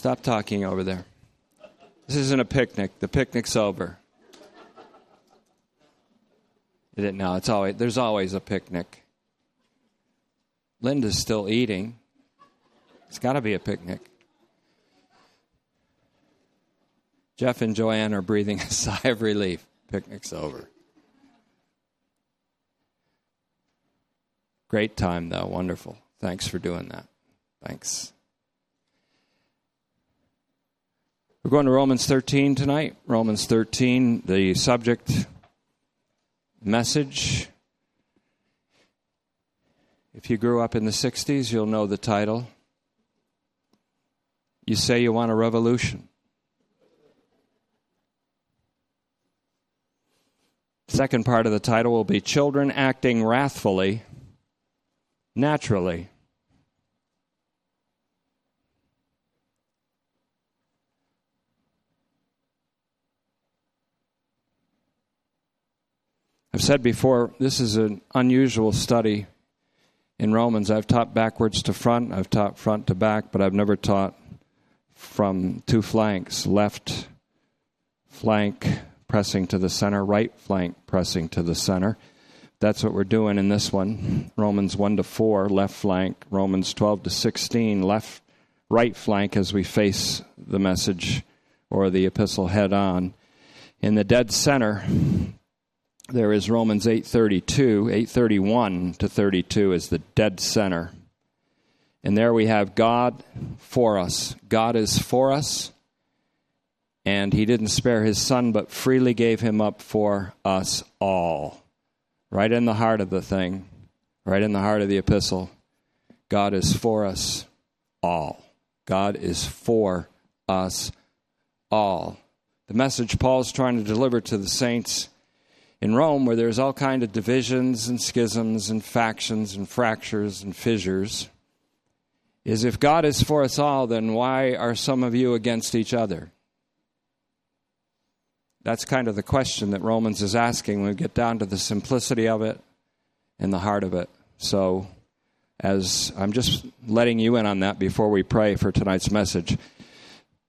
Stop talking over there. This isn't a picnic. The picnic's over. Is it? No, it's always there's always a picnic. Linda's still eating. It's got to be a picnic. Jeff and Joanne are breathing a sigh of relief. Picnic's over. Great time, though. Wonderful. Thanks for doing that. Thanks. We're going to Romans 13 tonight. Romans 13, the subject message. If you grew up in the 60s, you'll know the title. You say you want a revolution. Second part of the title will be Children Acting Wrathfully, Naturally. I've said before, this is an unusual study in Romans. I've taught backwards to front, I've taught front to back, but I've never taught from two flanks left flank pressing to the center, right flank pressing to the center. That's what we're doing in this one. Romans 1 to 4, left flank. Romans 12 to 16, left, right flank as we face the message or the epistle head on. In the dead center, there is Romans 8:32, 8:31 to 32 is the dead center. And there we have God for us. God is for us, and he didn't spare his son but freely gave him up for us all. Right in the heart of the thing, right in the heart of the epistle. God is for us all. God is for us all. The message Paul's trying to deliver to the saints in Rome, where there's all kind of divisions and schisms and factions and fractures and fissures, is if God is for us all, then why are some of you against each other? That's kind of the question that Romans is asking when we get down to the simplicity of it and the heart of it. So, as I'm just letting you in on that before we pray for tonight's message,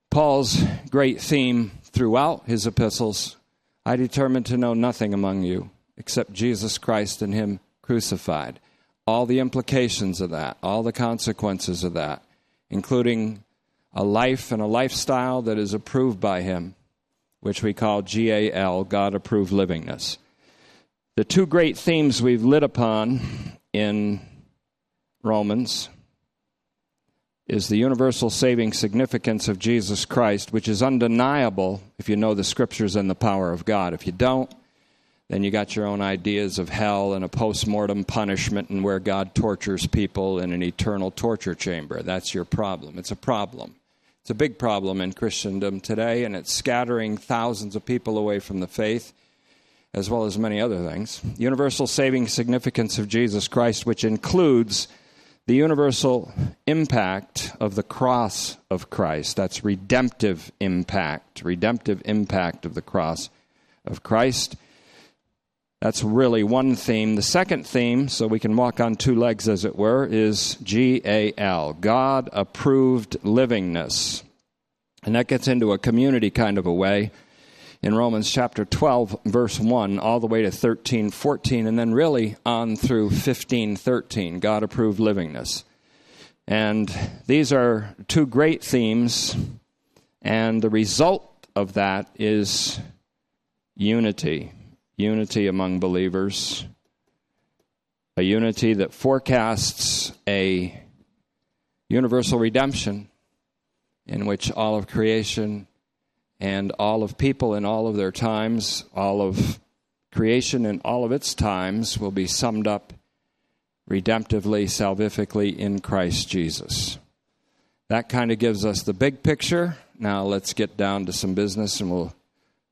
Paul's great theme throughout his epistles I determined to know nothing among you except Jesus Christ and Him crucified. All the implications of that, all the consequences of that, including a life and a lifestyle that is approved by Him, which we call GAL, God approved livingness. The two great themes we've lit upon in Romans is the universal saving significance of Jesus Christ, which is undeniable if you know the scriptures and the power of God. If you don't, then you got your own ideas of hell and a post mortem punishment and where God tortures people in an eternal torture chamber. That's your problem. It's a problem. It's a big problem in Christendom today, and it's scattering thousands of people away from the faith, as well as many other things. Universal saving significance of Jesus Christ, which includes the universal impact of the cross of Christ. That's redemptive impact, redemptive impact of the cross of Christ. That's really one theme. The second theme, so we can walk on two legs as it were, is G A L, God approved livingness. And that gets into a community kind of a way in Romans chapter 12, verse 1, all the way to 13, 14, and then really on through 15, 13, God approved livingness. And these are two great themes, and the result of that is unity unity among believers, a unity that forecasts a universal redemption in which all of creation and all of people in all of their times, all of creation in all of its times will be summed up redemptively, salvifically in Christ Jesus. That kind of gives us the big picture. Now let's get down to some business and we'll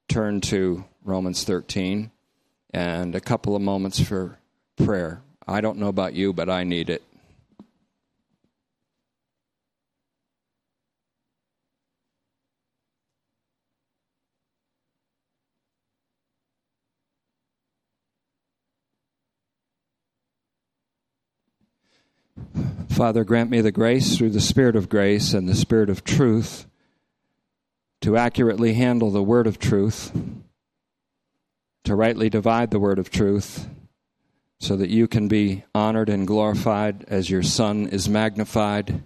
turn to Romans 13 and a couple of moments for prayer. I don't know about you, but I need it. Father, grant me the grace through the Spirit of grace and the Spirit of truth to accurately handle the word of truth, to rightly divide the word of truth, so that you can be honored and glorified as your Son is magnified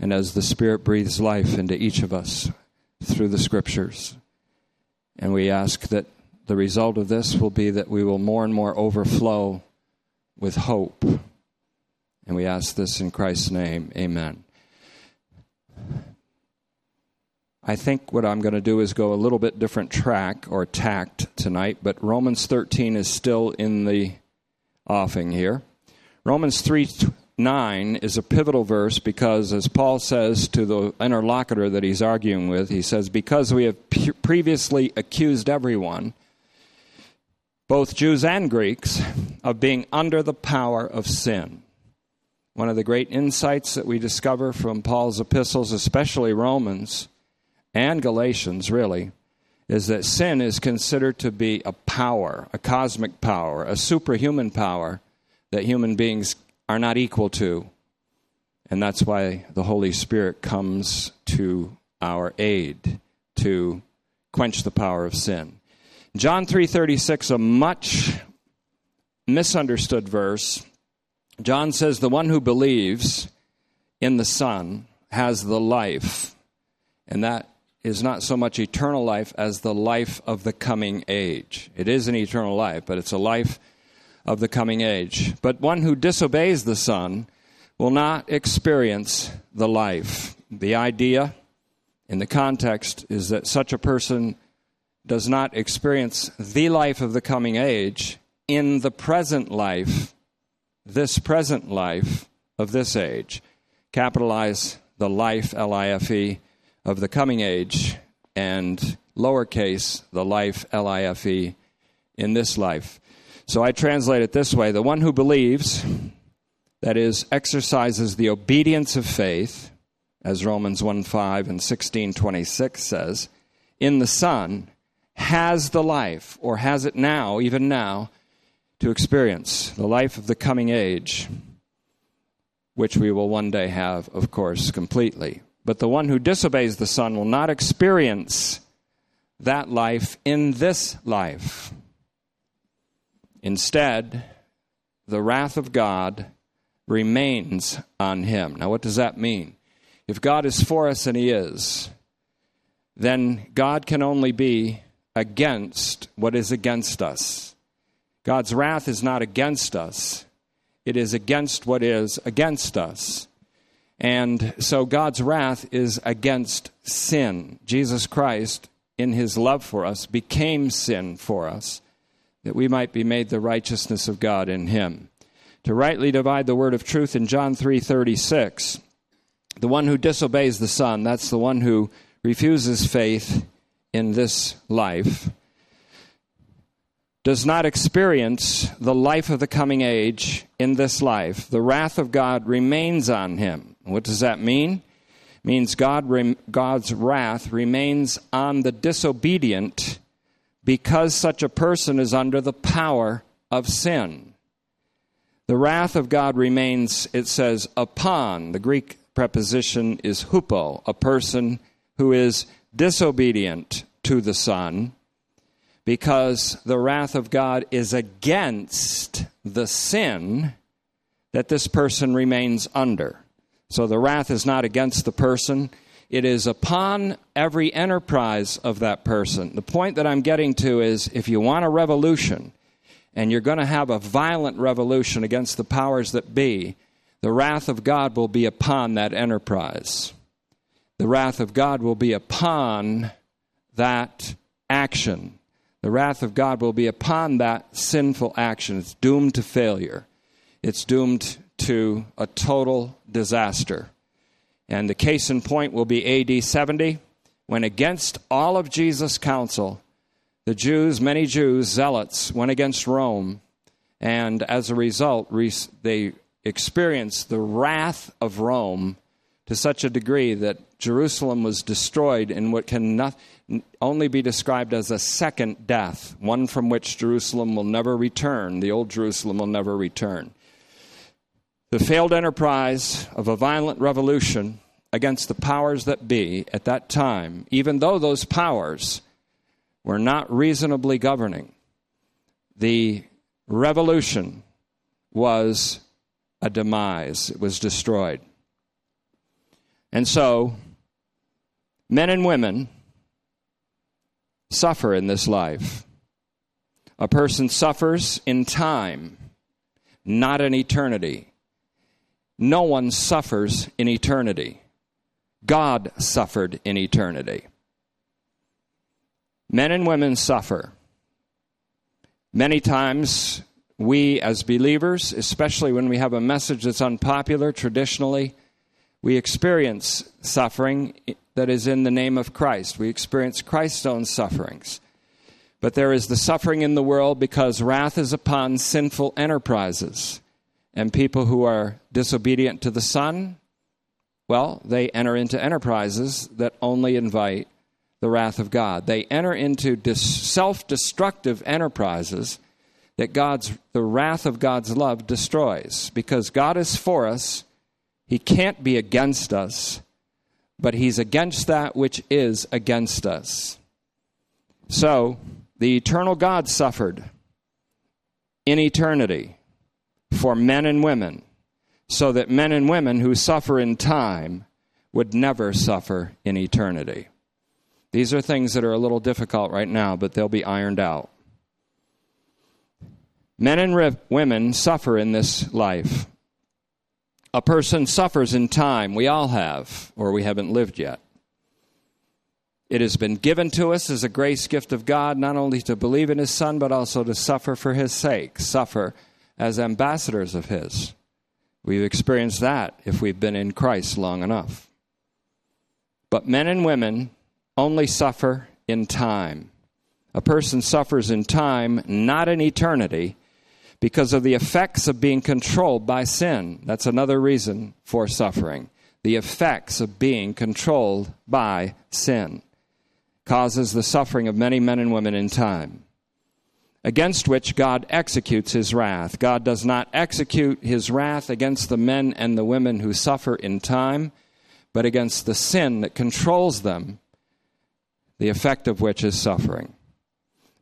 and as the Spirit breathes life into each of us through the Scriptures. And we ask that the result of this will be that we will more and more overflow with hope and we ask this in Christ's name. Amen. I think what I'm going to do is go a little bit different track or tact tonight, but Romans 13 is still in the offing here. Romans 3 9 is a pivotal verse because, as Paul says to the interlocutor that he's arguing with, he says, Because we have previously accused everyone, both Jews and Greeks, of being under the power of sin. One of the great insights that we discover from Paul's epistles, especially Romans and Galatians, really, is that sin is considered to be a power, a cosmic power, a superhuman power that human beings are not equal to. And that's why the Holy Spirit comes to our aid to quench the power of sin. John 3:36 a much misunderstood verse John says, The one who believes in the Son has the life, and that is not so much eternal life as the life of the coming age. It is an eternal life, but it's a life of the coming age. But one who disobeys the Son will not experience the life. The idea in the context is that such a person does not experience the life of the coming age in the present life this present life of this age. Capitalize the life, L I F E, of the coming age, and lowercase the life, L I F E, in this life. So I translate it this way the one who believes, that is, exercises the obedience of faith, as Romans 1 5 and 16 26 says, in the Son, has the life, or has it now, even now, to experience the life of the coming age, which we will one day have, of course, completely. But the one who disobeys the Son will not experience that life in this life. Instead, the wrath of God remains on him. Now, what does that mean? If God is for us, and He is, then God can only be against what is against us. God's wrath is not against us, it is against what is against us. And so God's wrath is against sin. Jesus Christ, in his love for us, became sin for us, that we might be made the righteousness of God in him. To rightly divide the word of truth in John 3:36, the one who disobeys the Son, that's the one who refuses faith in this life, does not experience the life of the coming age in this life, the wrath of God remains on him. What does that mean? It means God, God's wrath remains on the disobedient because such a person is under the power of sin. The wrath of God remains, it says, upon. The Greek preposition is hupo, a person who is disobedient to the Son because the wrath of God is against the sin that this person remains under. So the wrath is not against the person, it is upon every enterprise of that person. The point that I'm getting to is if you want a revolution, and you're going to have a violent revolution against the powers that be, the wrath of God will be upon that enterprise. The wrath of God will be upon that action the wrath of God will be upon that sinful action. It's doomed to failure, it's doomed to a total disaster. And the case in point will be AD 70, when against all of Jesus' counsel, the Jews, many Jews, zealots, went against Rome. And as a result, they experienced the wrath of Rome to such a degree that Jerusalem was destroyed in what can not, only be described as a second death, one from which Jerusalem will never return. The old Jerusalem will never return. The failed enterprise of a violent revolution against the powers that be at that time, even though those powers were not reasonably governing, the revolution was a demise, it was destroyed. And so, men and women suffer in this life. A person suffers in time, not in eternity. No one suffers in eternity. God suffered in eternity. Men and women suffer. Many times, we as believers, especially when we have a message that's unpopular traditionally, we experience suffering that is in the name of Christ. We experience Christ's own sufferings. But there is the suffering in the world because wrath is upon sinful enterprises. And people who are disobedient to the Son, well, they enter into enterprises that only invite the wrath of God. They enter into dis- self destructive enterprises that God's, the wrath of God's love destroys. Because God is for us, He can't be against us, but He's against that which is against us. So, the eternal God suffered in eternity for men and women, so that men and women who suffer in time would never suffer in eternity. These are things that are a little difficult right now, but they'll be ironed out. Men and re- women suffer in this life. A person suffers in time. We all have, or we haven't lived yet. It has been given to us as a grace gift of God, not only to believe in His Son, but also to suffer for His sake, suffer as ambassadors of His. We've experienced that if we've been in Christ long enough. But men and women only suffer in time. A person suffers in time, not in eternity, because of the effects of being controlled by sin. That's another reason for suffering. The effects of being controlled by sin causes the suffering of many men and women in time, against which God executes his wrath. God does not execute his wrath against the men and the women who suffer in time, but against the sin that controls them, the effect of which is suffering.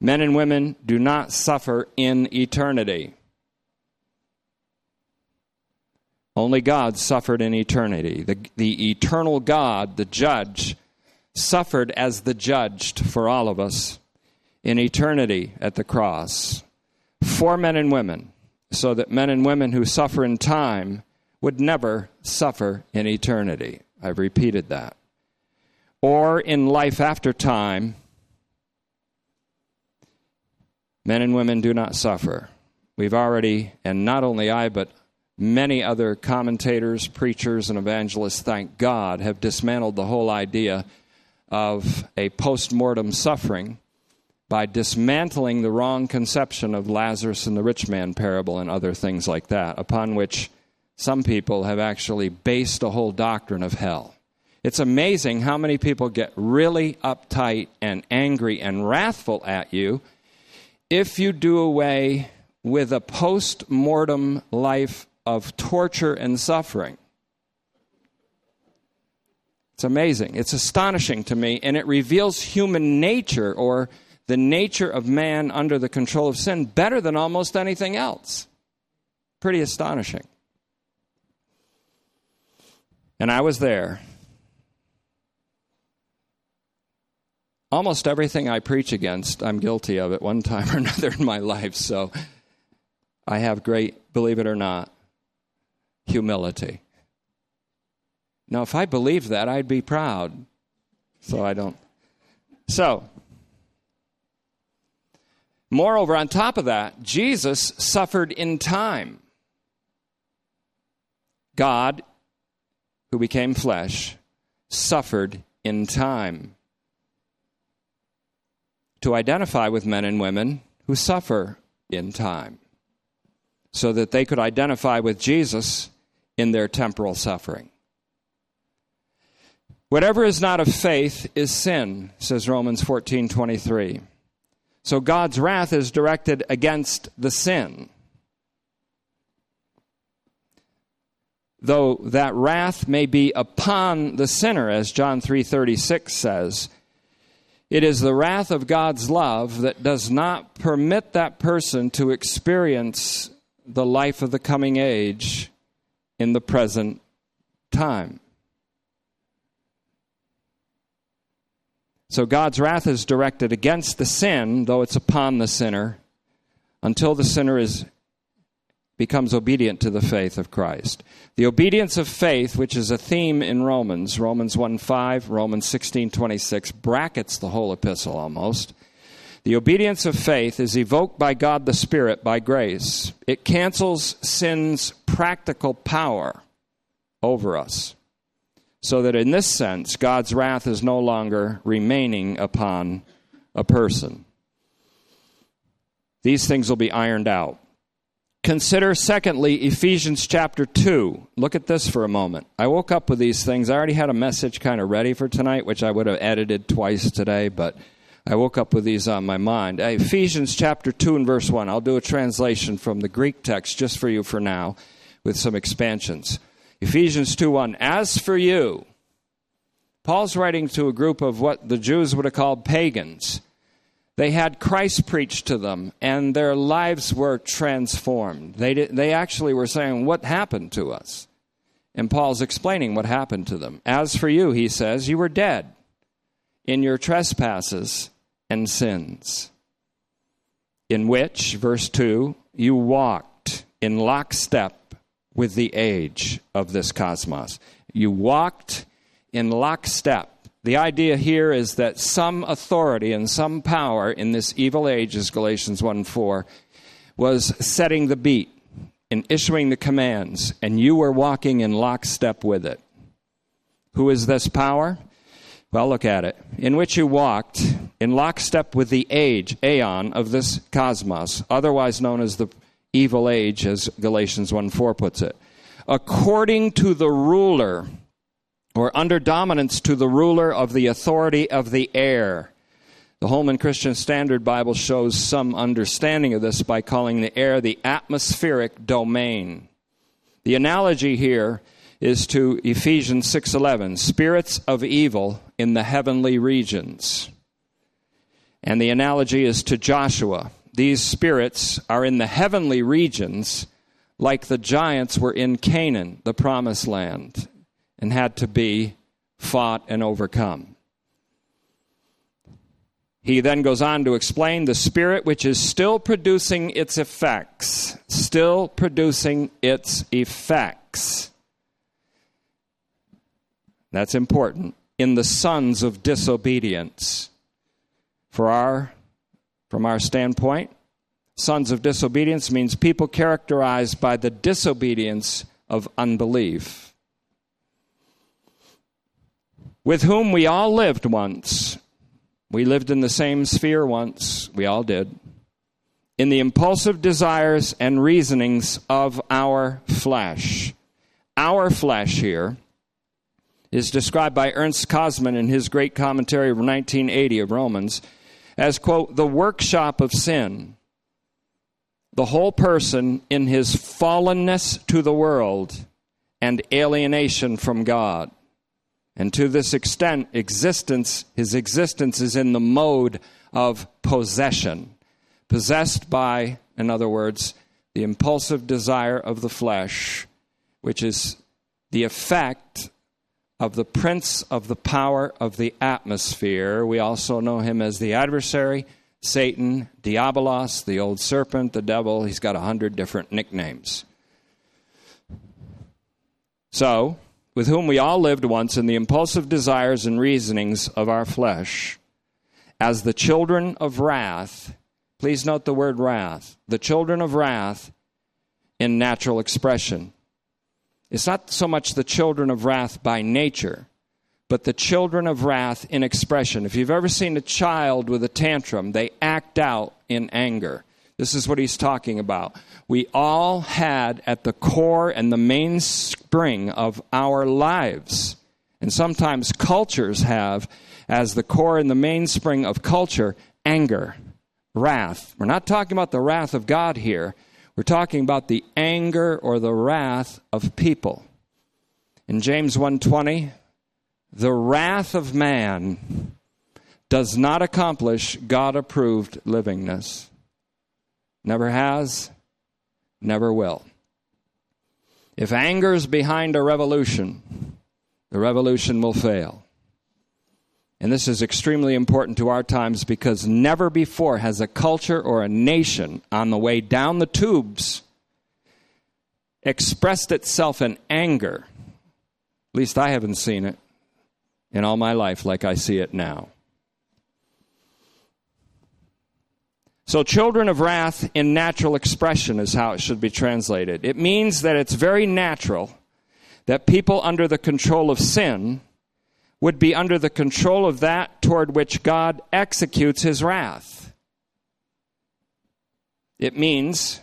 Men and women do not suffer in eternity. Only God suffered in eternity. The, the eternal God, the judge, suffered as the judged for all of us in eternity at the cross for men and women, so that men and women who suffer in time would never suffer in eternity. I've repeated that. Or in life after time, men and women do not suffer. We've already, and not only I, but many other commentators, preachers, and evangelists, thank God, have dismantled the whole idea of a post mortem suffering by dismantling the wrong conception of Lazarus and the rich man parable and other things like that, upon which some people have actually based a whole doctrine of hell. It's amazing how many people get really uptight and angry and wrathful at you if you do away with a post mortem life of torture and suffering. It's amazing. It's astonishing to me, and it reveals human nature or the nature of man under the control of sin better than almost anything else. Pretty astonishing. And I was there. Almost everything I preach against, I'm guilty of at one time or another in my life. So I have great, believe it or not, humility. Now, if I believed that, I'd be proud. So I don't. So, moreover, on top of that, Jesus suffered in time. God, who became flesh, suffered in time to identify with men and women who suffer in time so that they could identify with Jesus in their temporal suffering. Whatever is not of faith is sin, says Romans 14:23. So God's wrath is directed against the sin. though that wrath may be upon the sinner as John 3:36 says it is the wrath of God's love that does not permit that person to experience the life of the coming age in the present time. So God's wrath is directed against the sin, though it's upon the sinner, until the sinner is becomes obedient to the faith of Christ. The obedience of faith, which is a theme in Romans, Romans 1 5, Romans 16 26, brackets the whole epistle almost. The obedience of faith is evoked by God the Spirit by grace. It cancels sin's practical power over us. So that in this sense, God's wrath is no longer remaining upon a person. These things will be ironed out. Consider, secondly, Ephesians chapter 2. Look at this for a moment. I woke up with these things. I already had a message kind of ready for tonight, which I would have edited twice today, but I woke up with these on my mind. Uh, Ephesians chapter 2 and verse 1. I'll do a translation from the Greek text just for you for now with some expansions. Ephesians 2 1. As for you, Paul's writing to a group of what the Jews would have called pagans. They had Christ preached to them, and their lives were transformed. They, did, they actually were saying, What happened to us? And Paul's explaining what happened to them. As for you, he says, you were dead in your trespasses and sins, in which, verse 2, you walked in lockstep with the age of this cosmos. You walked in lockstep. The idea here is that some authority and some power in this evil age, as Galatians 1 4, was setting the beat and issuing the commands, and you were walking in lockstep with it. Who is this power? Well, look at it. In which you walked in lockstep with the age, aeon, of this cosmos, otherwise known as the evil age, as Galatians 1 4 puts it, according to the ruler, or under dominance to the ruler of the authority of the air. The Holman Christian Standard Bible shows some understanding of this by calling the air the atmospheric domain. The analogy here is to Ephesians 6:11, spirits of evil in the heavenly regions. And the analogy is to Joshua, these spirits are in the heavenly regions like the giants were in Canaan, the promised land, and had to be fought and overcome. He then goes on to explain the spirit which is still producing its effects, still producing its effects. That's important. In the sons of disobedience. For our from our standpoint, sons of disobedience means people characterized by the disobedience of unbelief. With whom we all lived once. We lived in the same sphere once, we all did. In the impulsive desires and reasonings of our flesh. Our flesh here is described by Ernst Käsemann in his great commentary of 1980 of Romans as, quote, the workshop of sin. The whole person in his fallenness to the world and alienation from God. And to this extent, existence, his existence is in the mode of possession. Possessed by, in other words, the impulsive desire of the flesh, which is the effect of the prince of the power of the atmosphere. We also know him as the adversary, Satan, Diabolos, the old serpent, the devil. He's got a hundred different nicknames. So, with whom we all lived once in the impulsive desires and reasonings of our flesh, as the children of wrath, please note the word wrath, the children of wrath in natural expression. It's not so much the children of wrath by nature, but the children of wrath in expression. If you've ever seen a child with a tantrum, they act out in anger. This is what he's talking about. We all had at the core and the mainspring of our lives, and sometimes cultures have as the core and the mainspring of culture anger, wrath. We're not talking about the wrath of God here. We're talking about the anger or the wrath of people. In James 1:20, the wrath of man does not accomplish God-approved livingness. Never has, never will. If anger is behind a revolution, the revolution will fail. And this is extremely important to our times because never before has a culture or a nation on the way down the tubes expressed itself in anger. At least I haven't seen it in all my life like I see it now. So, children of wrath in natural expression is how it should be translated. It means that it's very natural that people under the control of sin would be under the control of that toward which God executes his wrath. It means,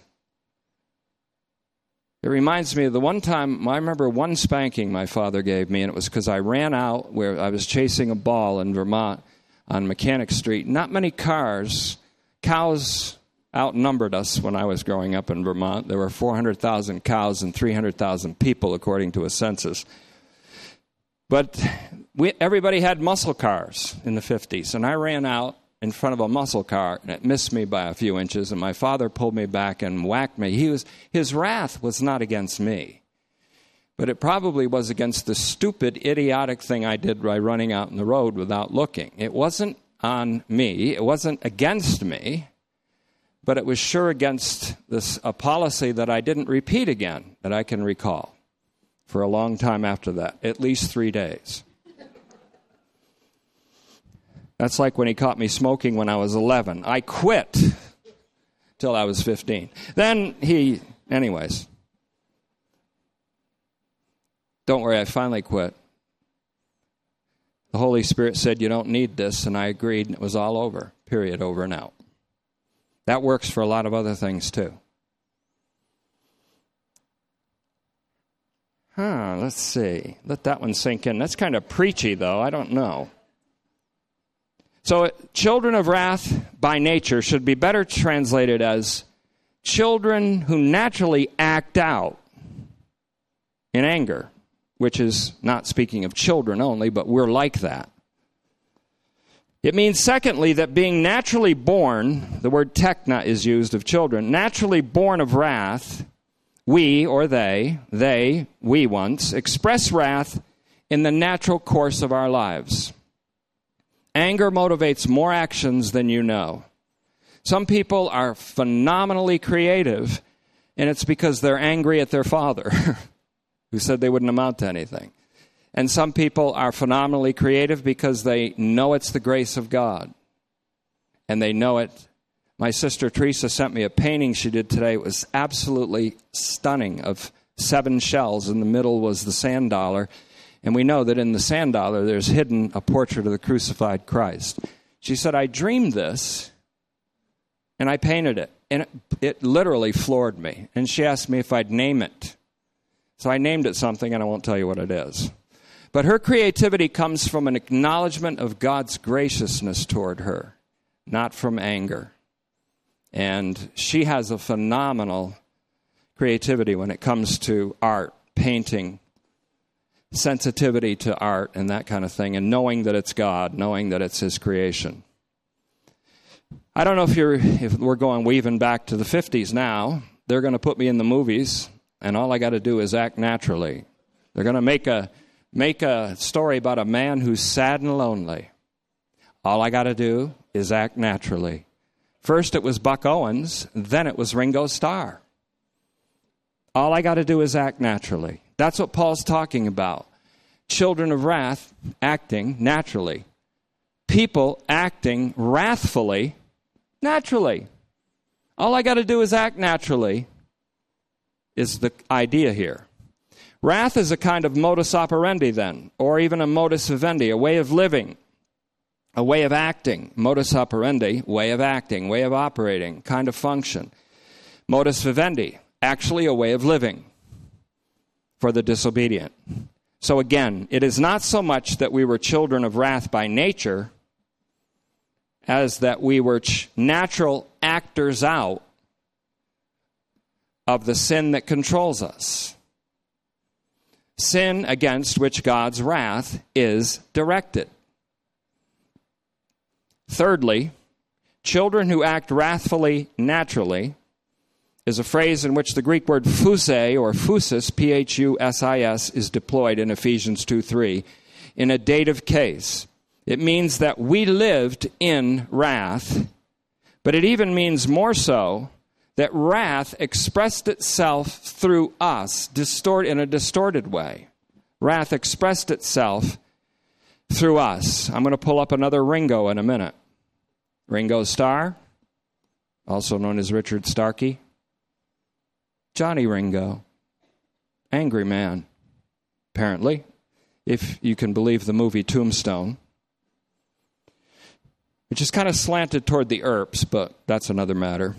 it reminds me of the one time, I remember one spanking my father gave me, and it was because I ran out where I was chasing a ball in Vermont on Mechanic Street. Not many cars Cows outnumbered us when I was growing up in Vermont. There were 400,000 cows and 300,000 people, according to a census. But we, everybody had muscle cars in the 50s, and I ran out in front of a muscle car, and it missed me by a few inches, and my father pulled me back and whacked me. He was, his wrath was not against me, but it probably was against the stupid, idiotic thing I did by running out in the road without looking. It wasn't on me. It wasn't against me, but it was sure against this a policy that I didn't repeat again that I can recall for a long time after that, at least three days. That's like when he caught me smoking when I was 11. I quit till I was 15. Then he, anyways. Don't worry, I finally quit. The Holy Spirit said, You don't need this, and I agreed, and it was all over. Period. Over and out. That works for a lot of other things too. Huh, let's see. Let that one sink in. That's kind of preachy, though. I don't know. So, uh, children of wrath by nature should be better translated as children who naturally act out in anger which is not speaking of children only, but we're like that. It means, secondly, that being naturally born, the word tekna is used of children, naturally born of wrath, we or they, they, we once, express wrath in the natural course of our lives. Anger motivates more actions than you know. Some people are phenomenally creative, and it's because they're angry at their father. who said they wouldn't amount to anything. And some people are phenomenally creative because they know it's the grace of God. And they know it. My sister Teresa sent me a painting she did today. It was absolutely stunning of seven shells. In the middle was the sand dollar. And we know that in the sand dollar there's hidden a portrait of the crucified Christ. She said, I dreamed this and I painted it. And it, it literally floored me. And she asked me if I'd name it. So I named it something, and I won't tell you what it is. But her creativity comes from an acknowledgement of God's graciousness toward her, not from anger. And she has a phenomenal creativity when it comes to art, painting, sensitivity to art, and that kind of thing, and knowing that it's God, knowing that it's His creation. I don't know if you're if we're going weaving back to the 50s now. They're going to put me in the movies and all I got to do is act naturally. They're going to make a make a story about a man who's sad and lonely. All I got to do is act naturally. First it was Buck Owens, then it was Ringo Starr. All I got to do is act naturally. That's what Paul's talking about. Children of wrath acting naturally. People acting wrathfully naturally. All I got to do is act naturally, is the idea here. Wrath is a kind of modus operandi, then, or even a modus vivendi, a way of living, a way of acting. Modus operandi, way of acting, way of operating, kind of function. Modus vivendi, actually a way of living for the disobedient. So again, it is not so much that we were children of wrath by nature as that we were ch- natural actors out of the sin that controls us. sin against which God's wrath is directed. Thirdly, children who act wrathfully naturally is a phrase in which the Greek word phusei or phusis, P H U S I S, is deployed in Ephesians 2 3 in a dative case. It means that we lived in wrath, but it even means more so that wrath expressed itself through us distort, in a distorted way. Wrath expressed itself through us. I'm going to pull up another Ringo in a minute. Ringo Starr, also known as Richard Starkey. Johnny Ringo, angry man, apparently, if you can believe the movie Tombstone, which is kind of slanted toward the Earps, but that's another matter.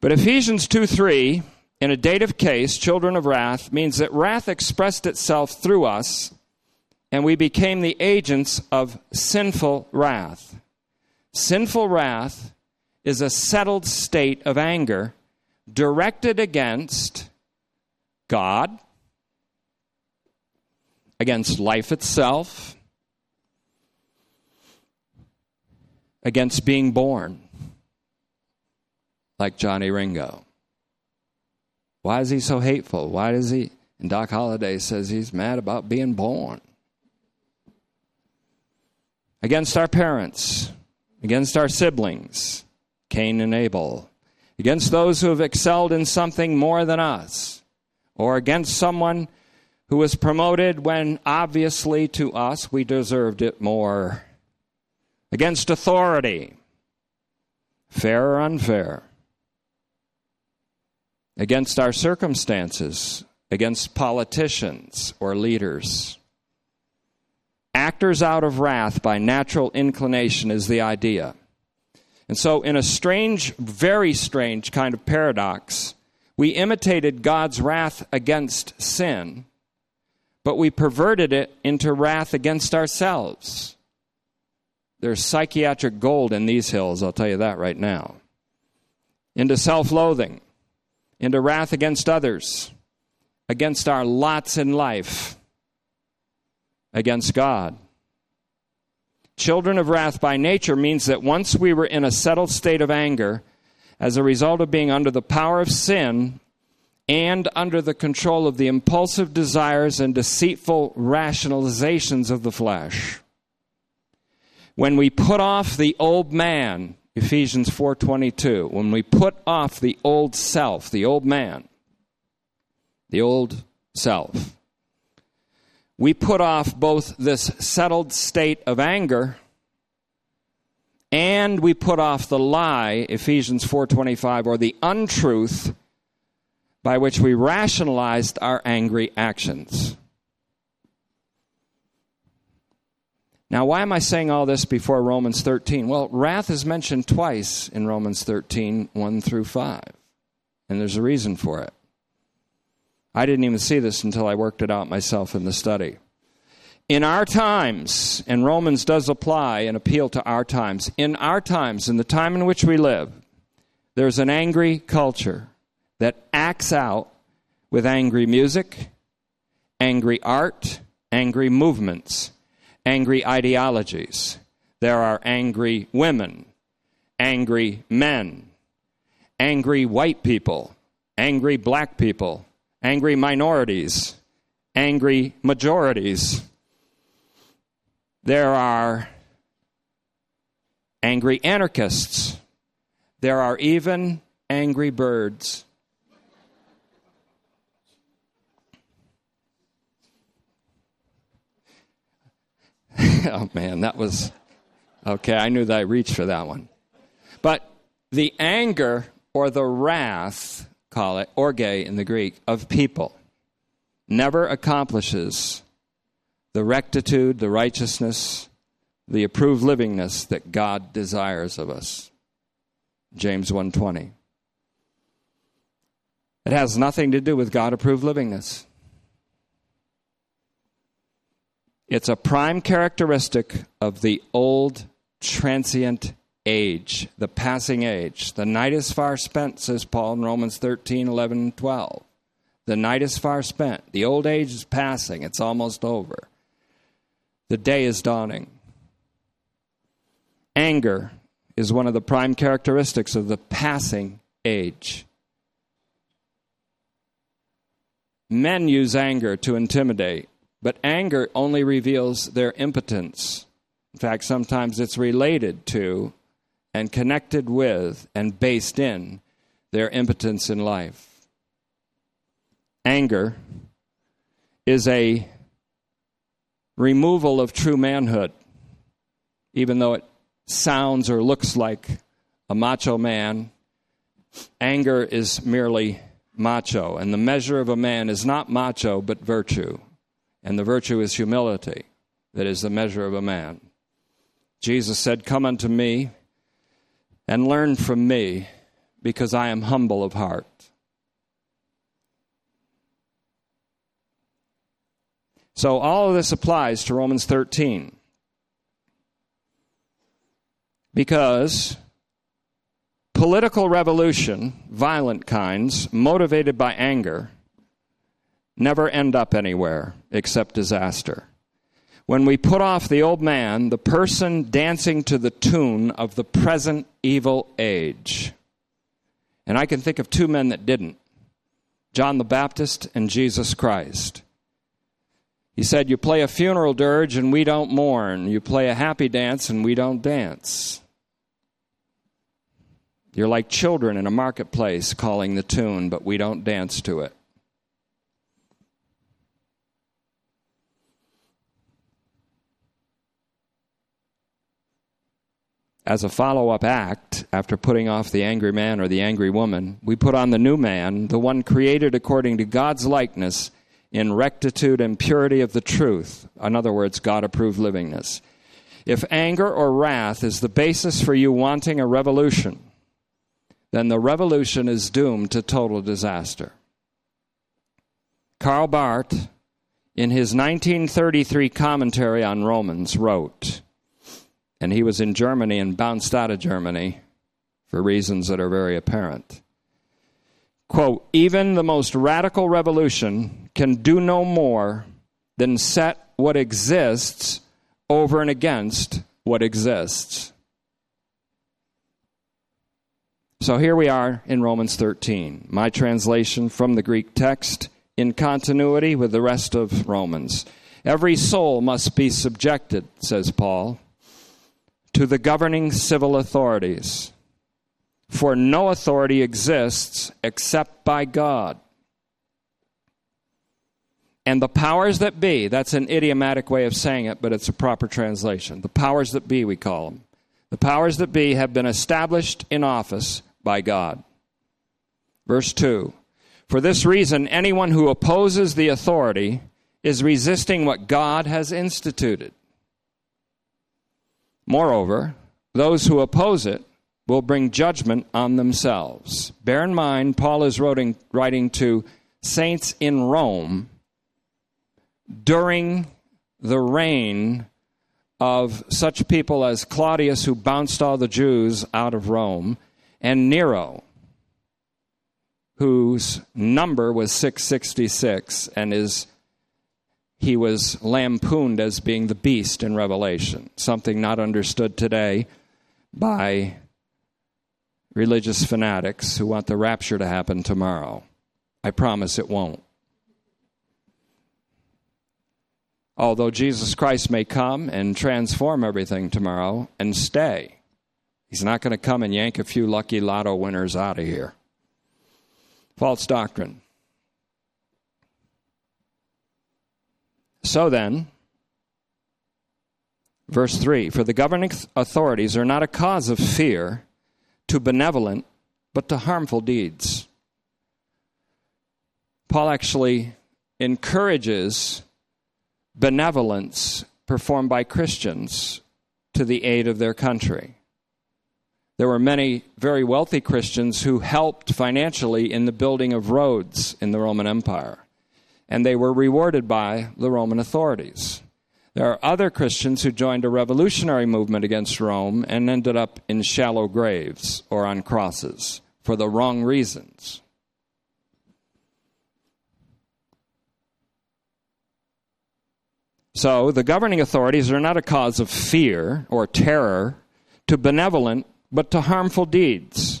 But Ephesians 2 3, in a dative case, children of wrath, means that wrath expressed itself through us, and we became the agents of sinful wrath. Sinful wrath is a settled state of anger directed against God, against life itself, against being born like Johnny Ringo. Why is he so hateful? Why does he? And Doc Holliday says he's mad about being born. Against our parents, against our siblings, Cain and Abel, against those who have excelled in something more than us, or against someone who was promoted when obviously to us we deserved it more, against authority, fair or unfair, against our circumstances, against politicians or leaders. Actors out of wrath by natural inclination is the idea. And so, in a strange, very strange kind of paradox, we imitated God's wrath against sin, but we perverted it into wrath against ourselves. There's psychiatric gold in these hills, I'll tell you that right now. Into self loathing, into wrath against others, against our lots in life, against God. Children of wrath by nature means that once we were in a settled state of anger, as a result of being under the power of sin and under the control of the impulsive desires and deceitful rationalizations of the flesh. When we put off the old man, Ephesians 4:22, when we put off the old self, the old man, the old self, we put off both this settled state of anger and we put off the lie Ephesians 4:25 or the untruth by which we rationalized our angry actions. Now, why am I saying all this before Romans 13? Well, wrath is mentioned twice in Romans 13, 1 through 5. And there's a reason for it. I didn't even see this until I worked it out myself in the study. In our times, and Romans does apply and appeal to our times, in our times, in the time in which we live, there's an angry culture that acts out with angry music, angry art, angry movements angry ideologies. There are angry women, angry men, angry white people, angry black people, angry minorities, angry majorities. There are angry anarchists. There are even angry birds. oh man, that was okay. I knew that I reached for that one. But the anger or the wrath, call it, orge in the Greek, of people never accomplishes the rectitude, the righteousness, the approved livingness that God desires of us. James 1:20. It has nothing to do with God approved livingness. It's a prime characteristic of the old transient age, the passing age. The night is far spent, says Paul in Romans 13, 11, and 12. The night is far spent. The old age is passing. It's almost over. The day is dawning. Anger is one of the prime characteristics of the passing age. Men use anger to intimidate, but anger only reveals their impotence. In fact, sometimes it's related to and connected with and based in their impotence in life. Anger is a removal of true manhood, even though it sounds or looks like a macho man. Anger is merely macho. And the measure of a man is not macho, but virtue. And the virtue is humility, that is the measure of a man. Jesus said, Come unto me and learn from me, because I am humble of heart. So all of this applies to Romans 13. Because Political revolution, violent kinds, motivated by anger, never end up anywhere except disaster. When we put off the old man, the person dancing to the tune of the present evil age. And I can think of two men that didn't John the Baptist and Jesus Christ. He said, You play a funeral dirge and we don't mourn. You play a happy dance and we don't dance. You're like children in a marketplace calling the tune, but we don't dance to it. As a follow up act, after putting off the angry man or the angry woman, we put on the new man, the one created according to God's likeness in rectitude and purity of the truth. In other words, God approved livingness. If anger or wrath is the basis for you wanting a revolution, then the revolution is doomed to total disaster. Karl Barth, in his 1933 commentary on Romans, wrote, and he was in Germany and bounced out of Germany for reasons that are very apparent. Quote, even the most radical revolution can do no more than set what exists over and against what exists. So here we are in Romans 13, my translation from the Greek text in continuity with the rest of Romans. Every soul must be subjected, says Paul, to the governing civil authorities. For no authority exists except by God. And the powers that be, that's an idiomatic way of saying it, but it's a proper translation. The powers that be, we call them. The powers that be have been established in office by God. Verse 2 For this reason, anyone who opposes the authority is resisting what God has instituted. Moreover, those who oppose it will bring judgment on themselves. Bear in mind, Paul is writing, writing to saints in Rome during the reign of such people as Claudius, who bounced all the Jews out of Rome, and Nero, whose number was 666 and is he was lampooned as being the beast in Revelation, something not understood today by religious fanatics who want the rapture to happen tomorrow. I promise it won't. Although Jesus Christ may come and transform everything tomorrow and stay. He's not going to come and yank a few lucky lotto winners out of here. False doctrine. So then, verse 3 For the governing authorities are not a cause of fear to benevolent, but to harmful deeds. Paul actually encourages benevolence performed by Christians to the aid of their country. There were many very wealthy Christians who helped financially in the building of roads in the Roman Empire, and they were rewarded by the Roman authorities. There are other Christians who joined a revolutionary movement against Rome and ended up in shallow graves or on crosses for the wrong reasons. So the governing authorities are not a cause of fear or terror to benevolent, but to harmful deeds.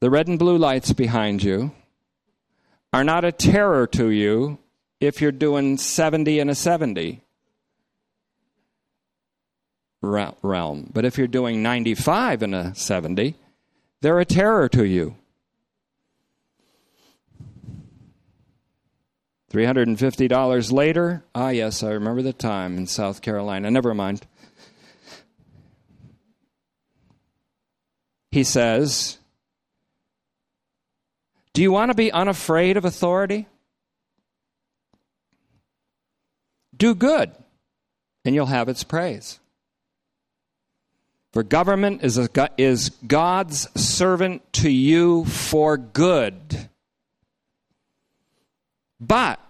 The red and blue lights behind you are not a terror to you if you're doing 70 and a 70 realm. But if you're doing 95 and a 70, they're a terror to you. $350 later, ah, yes, I remember the time in South Carolina. Never mind. He says, Do you want to be unafraid of authority? Do good, and you'll have its praise. For government is, a, is God's servant to you for good. But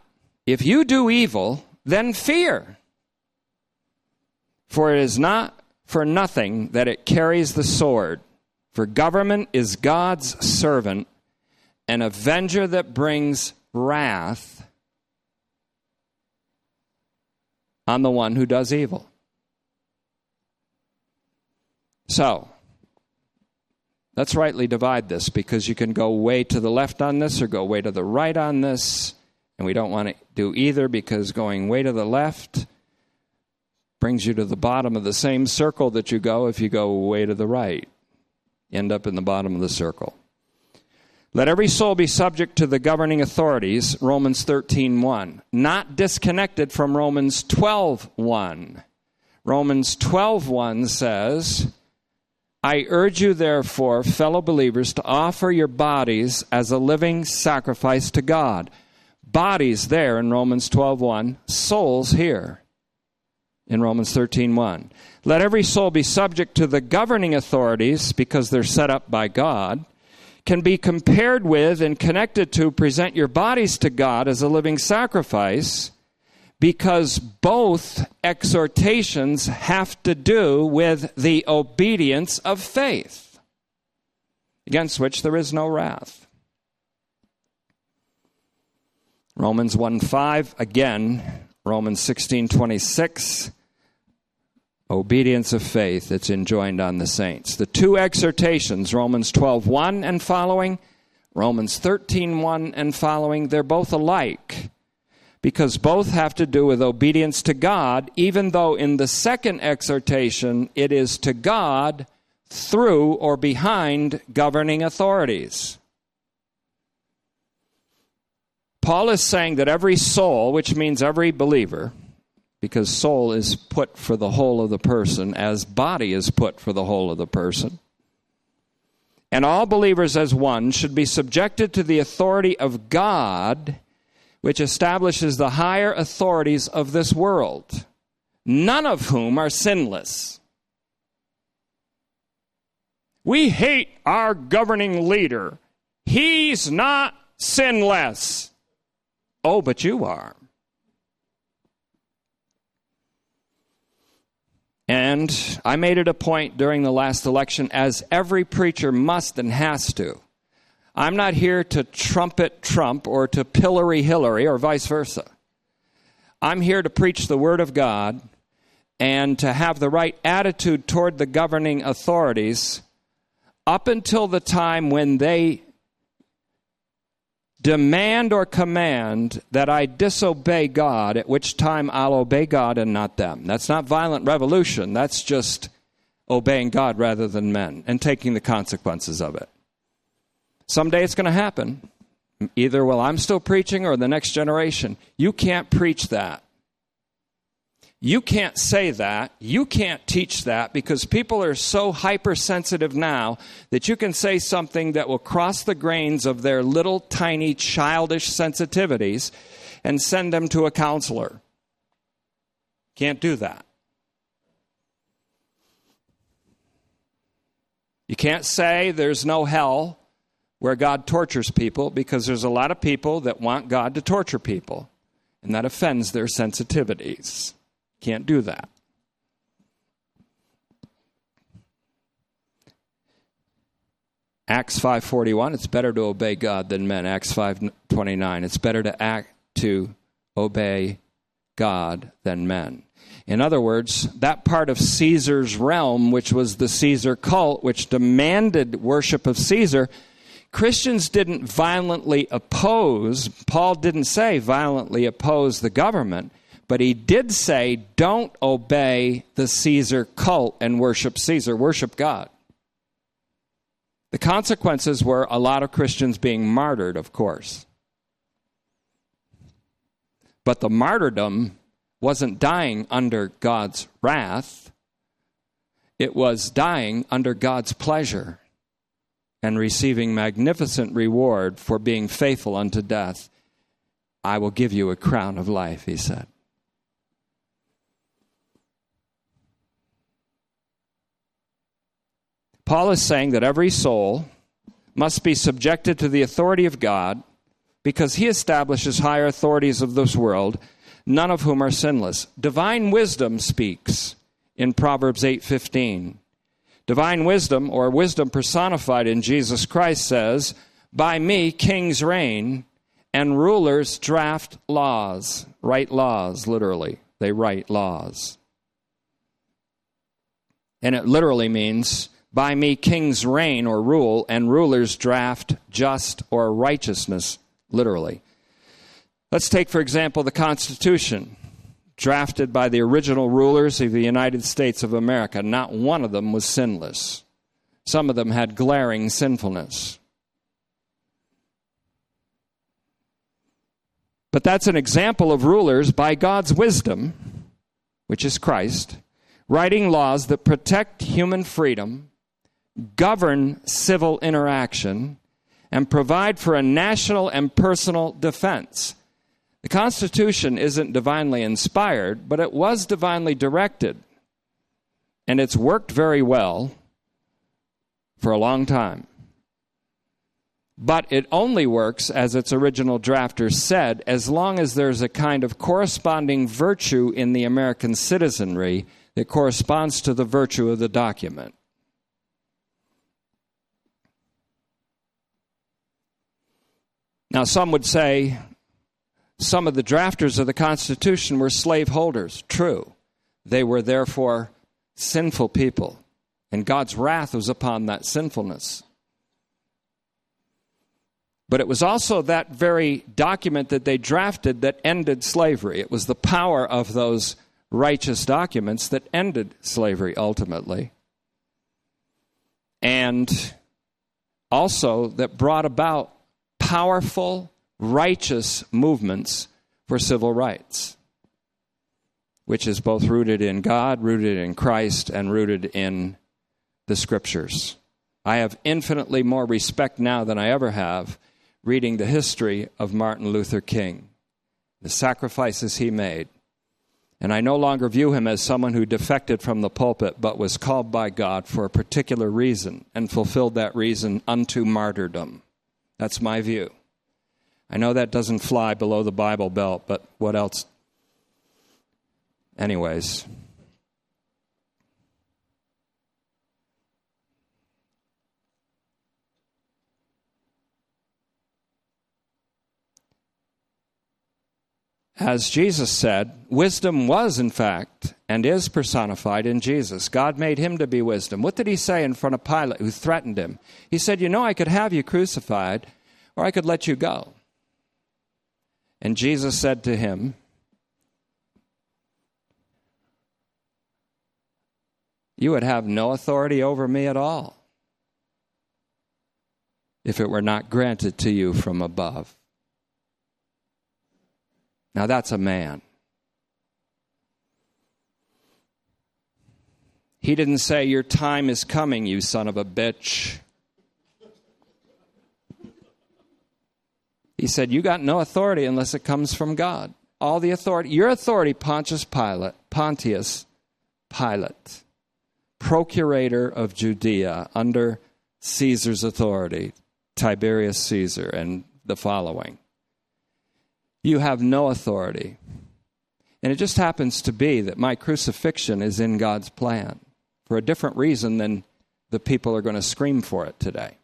if you do evil, then fear. For it is not for nothing that it carries the sword. For government is God's servant, an avenger that brings wrath on the one who does evil. So, let's rightly divide this because you can go way to the left on this or go way to the right on this. And we don't want to do either because going way to the left brings you to the bottom of the same circle that you go if you go way to the right. end up in the bottom of the circle. Let every soul be subject to the governing authorities, Romans 13:1, not disconnected from Romans 12:1. Romans 12:1 says, I urge you, therefore, fellow believers, to offer your bodies as a living sacrifice to God. Bodies there in Romans 12:1, souls here in Romans 13:1. Let every soul be subject to the governing authorities because they're set up by God. Can be compared with and connected to present your bodies to God as a living sacrifice because both exhortations have to do with the obedience of faith, against which there is no wrath. Romans 1 5, again, Romans 16 26, obedience of faith that's enjoined on the saints. The two exhortations, Romans 12 1 and following, Romans 13 1 and following, they're both alike because both have to do with obedience to God, even though in the second exhortation it is to God through or behind governing authorities. Paul is saying that every soul, which means every believer, because soul is put for the whole of the person as body is put for the whole of the person, and all believers as one should be subjected to the authority of God which establishes the higher authorities of this world, none of whom are sinless. We hate our governing leader. He's not sinless. Oh, but you are. And I made it a point during the last election, as every preacher must and has to I'm not here to trumpet Trump or to pillory Hillary or vice versa. I'm here to preach the Word of God and to have the right attitude toward the governing authorities up until the time when they demand or command that I disobey God, at which time I'll obey God and not them. That's not violent revolution, that's just obeying God rather than men and taking the consequences of it. Someday it's going to happen. Either while I'm still preaching or the next generation. You can't preach that. You can't say that. You can't teach that because people are so hypersensitive now that you can say something that will cross the grains of their little tiny childish sensitivities and send them to a counselor. Can't do that. You can't say there's no hell where God tortures people because there's a lot of people that want God to torture people, and that offends their sensitivities. Can't do that. Acts 5:41 it's better to obey God than men. Acts 5:29 it's better to act to obey God than men. In other words, that part of Caesar's realm, which was the Caesar cult, which demanded worship of Caesar, Christians didn't violently oppose, Paul didn't say violently oppose the government, but he did say don't obey the Caesar cult and worship Caesar, worship God. The consequences were a lot of Christians being martyred, of course. But the martyrdom wasn't dying under God's wrath, it was dying under God's pleasure and receiving magnificent reward for being faithful unto death. I will give you a crown of life, he said. Paul is saying that every soul must be subjected to the authority of God because he establishes higher authorities of this world, none of whom are sinless. Divine wisdom speaks in Proverbs 8:15. Divine wisdom, or wisdom personified in Jesus Christ, says, By me kings reign and rulers draft laws. Write laws, literally. They write laws. And it literally means, By me kings reign or rule, and rulers draft just or righteousness, literally. Let's take, for example, the Constitution drafted by the original rulers of the United States of America, not one of them was sinless. Some of them had glaring sinfulness. But that's an example of rulers by God's wisdom, which is Christ, writing laws that protect human freedom, govern civil interaction, and provide for a national and personal defense. The Constitution isn't divinely inspired, but it was divinely directed. And it's worked very well for a long time. But it only works, as its original drafter said, as long as there's a kind of corresponding virtue in the American citizenry that corresponds to the virtue of the document. Now, some would say some of the drafters of the Constitution were slaveholders. True. They were therefore sinful people, and God's wrath was upon that sinfulness. But it was also that very document that they drafted that ended slavery. It was the power of those righteous documents that ended slavery ultimately. And also that brought about powerful righteous movements for civil rights, which is both rooted in God, rooted in Christ, and rooted in the scriptures. I have infinitely more respect now than I ever have reading the history of Martin Luther King, the sacrifices he made. And I no longer view him as someone who defected from the pulpit, but was called by God for a particular reason and fulfilled that reason unto martyrdom. That's my view. I know that doesn't fly below the Bible belt, but what else? Anyways. As Jesus said, wisdom was, in fact, and is personified in Jesus. God made him to be wisdom. What did he say in front of Pilate, who threatened him? He said, You know, I could have you crucified, or I could let you go. And Jesus said to him, You would have no authority over me at all if it were not granted to you from above. Now that's a man. He didn't say, Your time is coming, you son of a bitch. He said, You got no authority unless it comes from God. All the authority, your authority, Pontius Pilate, Pontius Pilate, procurator of Judea under Caesar's authority, Tiberius Caesar, and the following. You have no authority. And it just happens to be that my crucifixion is in God's plan for a different reason than the people are going to scream for it today.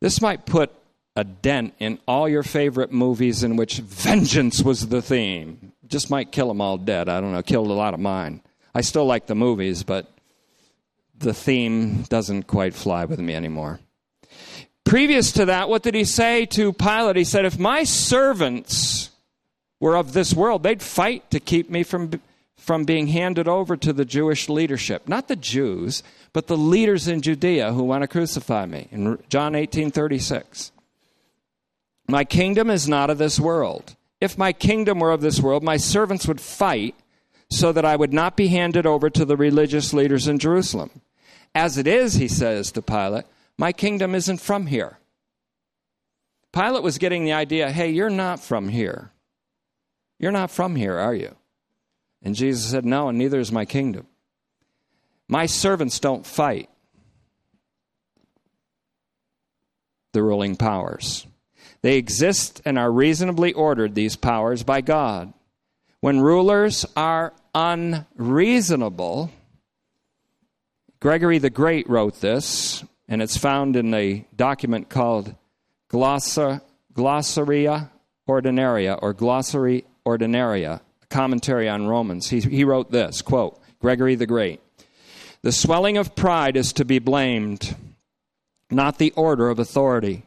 This might put a dent in all your favorite movies in which vengeance was the theme. Just might kill them all dead. I don't know. Killed a lot of mine. I still like the movies, but the theme doesn't quite fly with me anymore. Previous to that, what did he say to Pilate? He said, If my servants were of this world, they'd fight to keep me from from being handed over to the Jewish leadership. Not the Jews, but the leaders in Judea who want to crucify me. In John 18 36. My kingdom is not of this world. If my kingdom were of this world, my servants would fight so that I would not be handed over to the religious leaders in Jerusalem. As it is, he says to Pilate, my kingdom isn't from here. Pilate was getting the idea hey, you're not from here. You're not from here, are you? And Jesus said, No, and neither is my kingdom. My servants don't fight the ruling powers. They exist and are reasonably ordered, these powers, by God. When rulers are unreasonable, Gregory the Great wrote this, and it's found in a document called Glossa, Glossaria Ordinaria or Glossary Ordinaria, commentary on Romans. He, he wrote this quote, Gregory the Great. The swelling of pride is to be blamed, not the order of authority.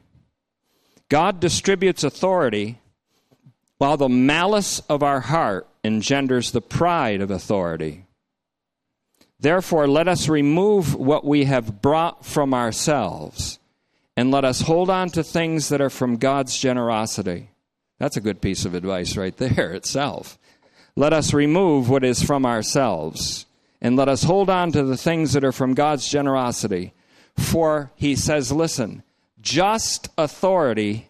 God distributes authority while the malice of our heart engenders the pride of authority. Therefore, let us remove what we have brought from ourselves and let us hold on to things that are from God's generosity. That's a good piece of advice right there itself. Let us remove what is from ourselves and let us hold on to the things that are from God's generosity. For he says, listen, just authority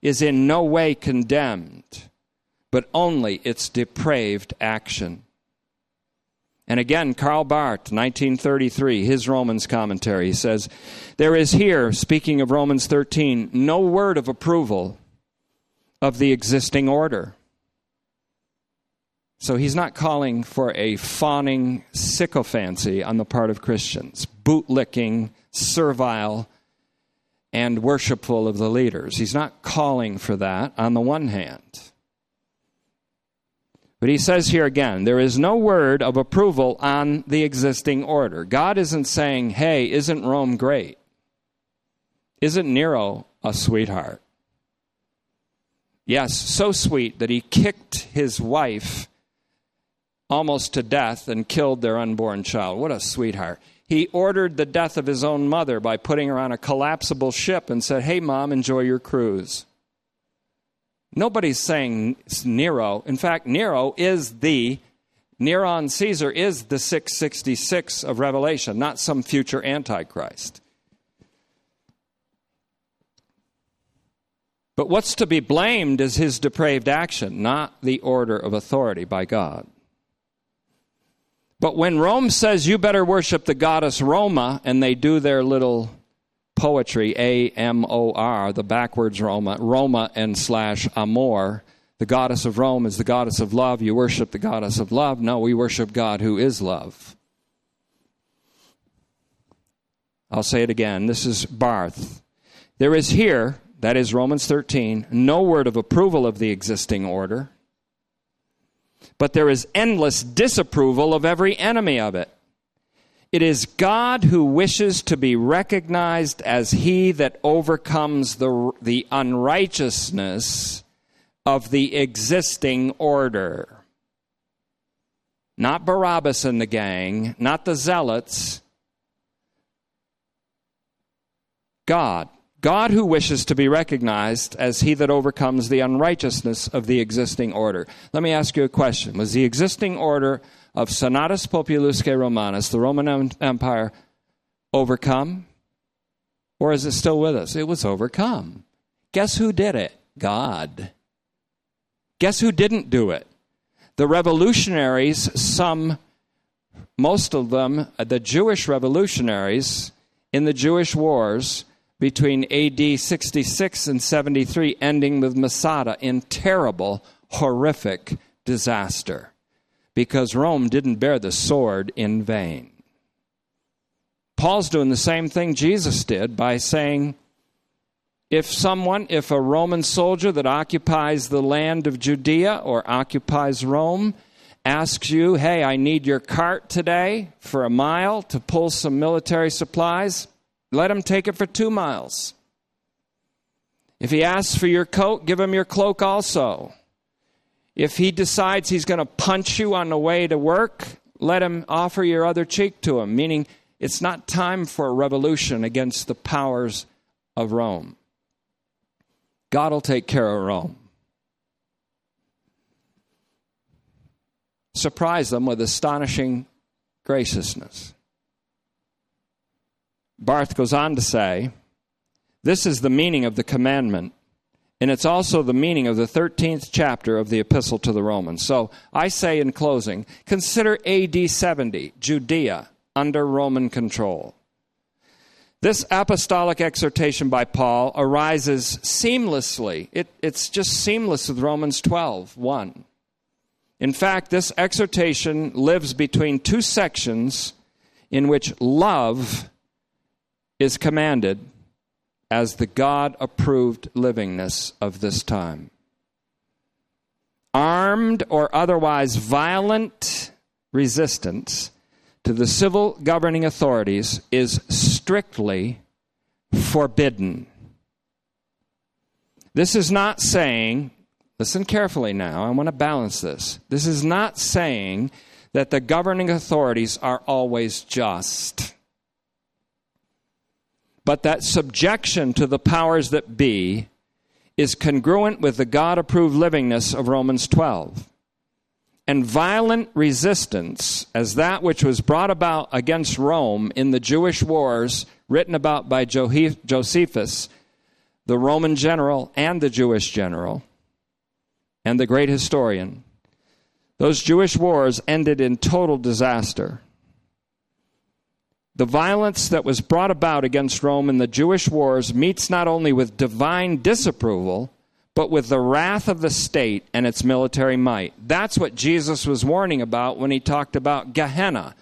is in no way condemned, but only its depraved action. And again, Karl Barth, 1933, his Romans commentary, says, There is here, speaking of Romans 13, no word of approval of the existing order. So he's not calling for a fawning sycophancy on the part of Christians, bootlicking, servile, and worshipful of the leaders. He's not calling for that on the one hand. But he says here again, there is no word of approval on the existing order. God isn't saying, hey, isn't Rome great? Isn't Nero a sweetheart? Yes, so sweet that he kicked his wife almost to death and killed their unborn child. What a sweetheart. He ordered the death of his own mother by putting her on a collapsible ship and said, Hey, mom, enjoy your cruise. Nobody's saying Nero. In fact, Nero is the, Neron Caesar is the 666 of Revelation, not some future Antichrist. But what's to be blamed is his depraved action, not the order of authority by God. But when Rome says you better worship the goddess Roma, and they do their little poetry, A M O R, the backwards Roma, Roma and slash Amor, the goddess of Rome is the goddess of love. You worship the goddess of love. No, we worship God who is love. I'll say it again. This is Barth. There is here, that is Romans 13, no word of approval of the existing order but there is endless disapproval of every enemy of it. It is God who wishes to be recognized as he that overcomes the, the unrighteousness of the existing order. Not Barabbas and the gang, not the zealots. God. God who wishes to be recognized as he that overcomes the unrighteousness of the existing order. Let me ask you a question. Was the existing order of Senatus Populusque Romanus, the Roman Empire, overcome? Or is it still with us? It was overcome. Guess who did it? God. Guess who didn't do it? The revolutionaries, some, most of them, the Jewish revolutionaries in the Jewish wars, between AD 66 and 73, ending with Masada in terrible, horrific disaster because Rome didn't bear the sword in vain. Paul's doing the same thing Jesus did by saying, if someone, if a Roman soldier that occupies the land of Judea or occupies Rome, asks you, hey, I need your cart today for a mile to pull some military supplies, let him take it for two miles. If he asks for your coat, give him your cloak also. If he decides he's going to punch you on the way to work, let him offer your other cheek to him, meaning it's not time for a revolution against the powers of Rome. God will take care of Rome. Surprise them with astonishing graciousness. Barth goes on to say, This is the meaning of the commandment, and it's also the meaning of the 13th chapter of the Epistle to the Romans. So I say in closing, consider AD 70, Judea under Roman control. This apostolic exhortation by Paul arises seamlessly. It, it's just seamless with Romans 12 1. In fact, this exhortation lives between two sections in which love is commanded as the God approved livingness of this time. Armed or otherwise violent resistance to the civil governing authorities is strictly forbidden. This is not saying, listen carefully now, I want to balance this. This is not saying that the governing authorities are always just, but that subjection to the powers that be is congruent with the God approved livingness of Romans 12 and violent resistance as that which was brought about against Rome in the Jewish wars written about by Josephus, the Roman general and the Jewish general, and the great historian. Those Jewish wars ended in total disaster. The violence that was brought about against Rome in the Jewish wars meets not only with divine disapproval, but with the wrath of the state and its military might. That's what Jesus was warning about when he talked about Gehenna,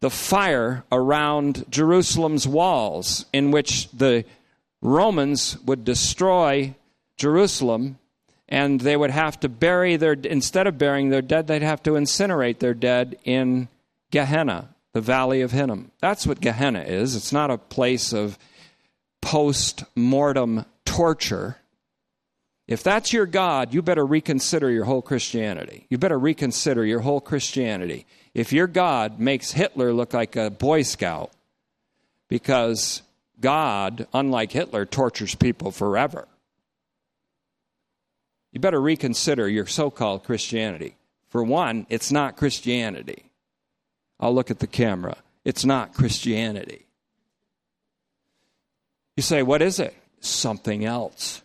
the fire around Jerusalem's walls, in which the Romans would destroy Jerusalem and they would have to bury their, instead of burying their dead, they'd have to incinerate their dead in Gehenna, the valley of Hinnom. That's what Gehenna is. It's not a place of post mortem torture. If that's your God, you better reconsider your whole Christianity. You better reconsider your whole Christianity. If your God makes Hitler look like a Boy Scout, because God, unlike Hitler, tortures people forever, you better reconsider your so called Christianity. For one, it's not Christianity. I'll look at the camera. It's not Christianity. You say, what is it? Something else.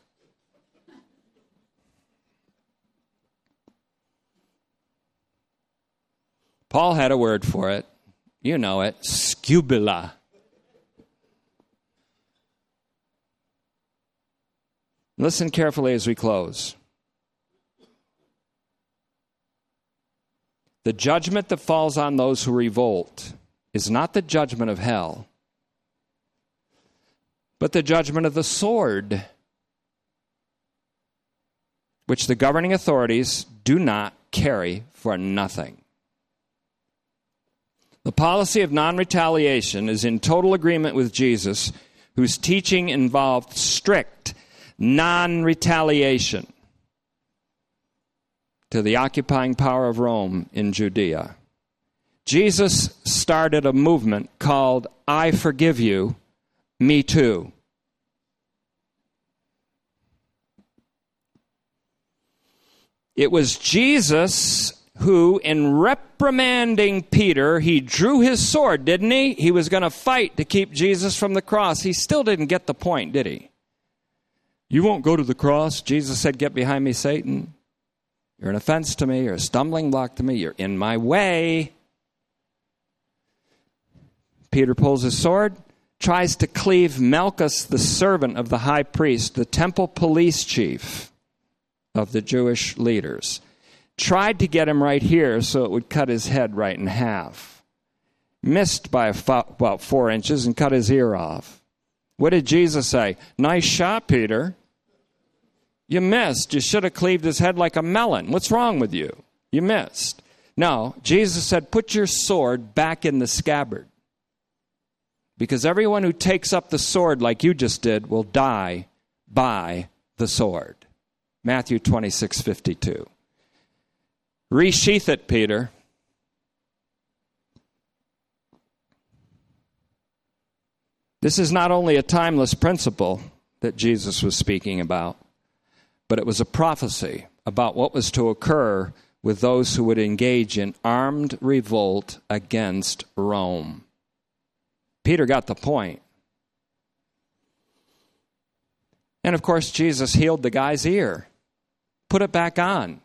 Paul had a word for it. You know it skubala. Listen carefully as we close. The judgment that falls on those who revolt is not the judgment of hell, but the judgment of the sword, which the governing authorities do not carry for nothing. The policy of non retaliation is in total agreement with Jesus, whose teaching involved strict non retaliation to the occupying power of Rome in Judea. Jesus started a movement called I Forgive You, Me Too. It was Jesus who, in reprimanding Peter, he drew his sword, didn't he? He was going to fight to keep Jesus from the cross. He still didn't get the point, did he? You won't go to the cross. Jesus said, Get behind me, Satan. You're an offense to me. You're a stumbling block to me. You're in my way. Peter pulls his sword, tries to cleave Malchus, the servant of the high priest, the temple police chief of the Jewish leaders tried to get him right here so it would cut his head right in half. Missed by about four inches and cut his ear off. What did Jesus say? Nice shot, Peter. You missed. You should have cleaved his head like a melon. What's wrong with you? You missed. No, Jesus said, put your sword back in the scabbard. Because everyone who takes up the sword like you just did will die by the sword. Matthew 26, 52. Resheath it, Peter. This is not only a timeless principle that Jesus was speaking about, but it was a prophecy about what was to occur with those who would engage in armed revolt against Rome. Peter got the point. And of course, Jesus healed the guy's ear, put it back on.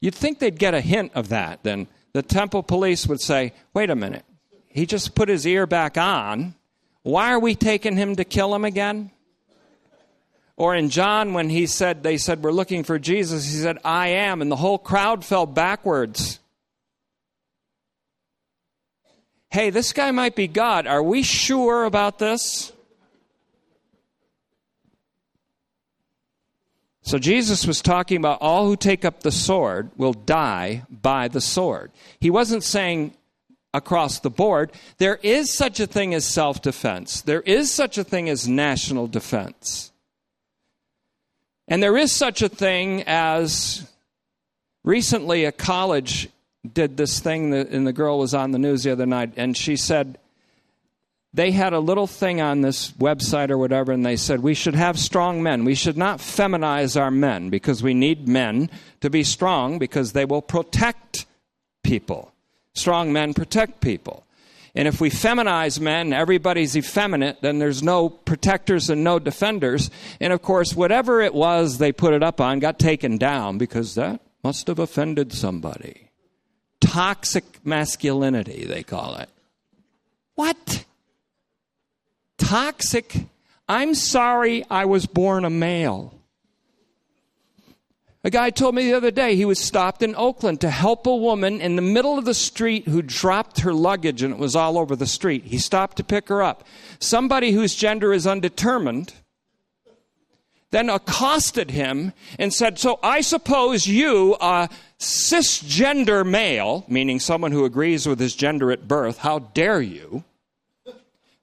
You'd think they'd get a hint of that. Then the temple police would say, wait a minute, he just put his ear back on. Why are we taking him to kill him again? Or in John, when he said, they said, We're looking for Jesus, he said, I am. And the whole crowd fell backwards. Hey, this guy might be God. Are we sure about this? So Jesus was talking about all who take up the sword will die by the sword. He wasn't saying across the board. There is such a thing as self defense, there is such a thing as national defense. And there is such a thing as recently a college did this thing, and the girl was on the news the other night, and she said, they had a little thing on this website or whatever, and they said, We should have strong men. We should not feminize our men because we need men to be strong because they will protect people. Strong men protect people. And if we feminize men, everybody's effeminate, then there's no protectors and no defenders. And of course, whatever it was they put it up on got taken down because that must have offended somebody. Toxic masculinity, they call it. What? Toxic? I'm sorry I was born a male. A guy told me the other day he was stopped in Oakland to help a woman in the middle of the street who dropped her luggage and it was all over the street. He stopped to pick her up. Somebody whose gender is undetermined then accosted him and said, So I suppose you, a cisgender male, meaning someone who agrees with his gender at birth, how dare you?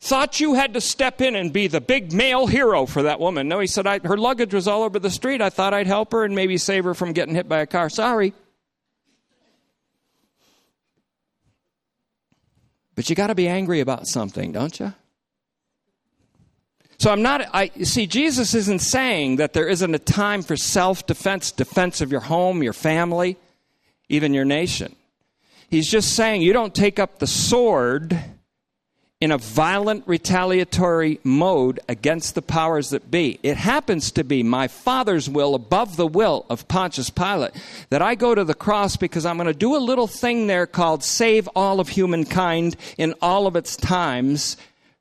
Thought you had to step in and be the big male hero for that woman. No, he said, her luggage was all over the street. I thought I'd help her and maybe save her from getting hit by a car. Sorry. But you got to be angry about something, don't you? So I'm not, I see, Jesus isn't saying that there isn't a time for self defense, defense of your home, your family, even your nation. He's just saying you don't take up the sword in a violent retaliatory mode against the powers that be. It happens to be my Father's will above the will of Pontius Pilate that I go to the cross because I'm going to do a little thing there called save all of humankind in all of its times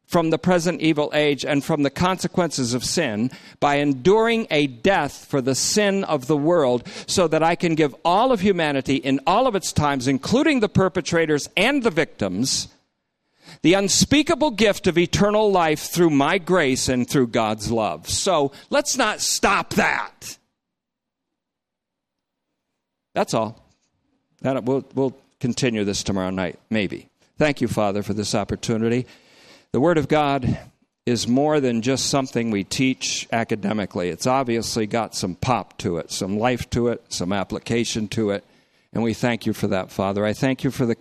from the present evil age and from the consequences of sin by enduring a death for the sin of the world so that I can give all of humanity in all of its times, including the perpetrators and the victims, the unspeakable gift of eternal life through my grace and through God's love. So let's not stop that. That's all. We'll, we'll continue this tomorrow night, maybe. Thank you, Father, for this opportunity. The Word of God is more than just something we teach academically. It's obviously got some pop to it, some life to it, some application to it. And we thank you for that, Father. I thank you for the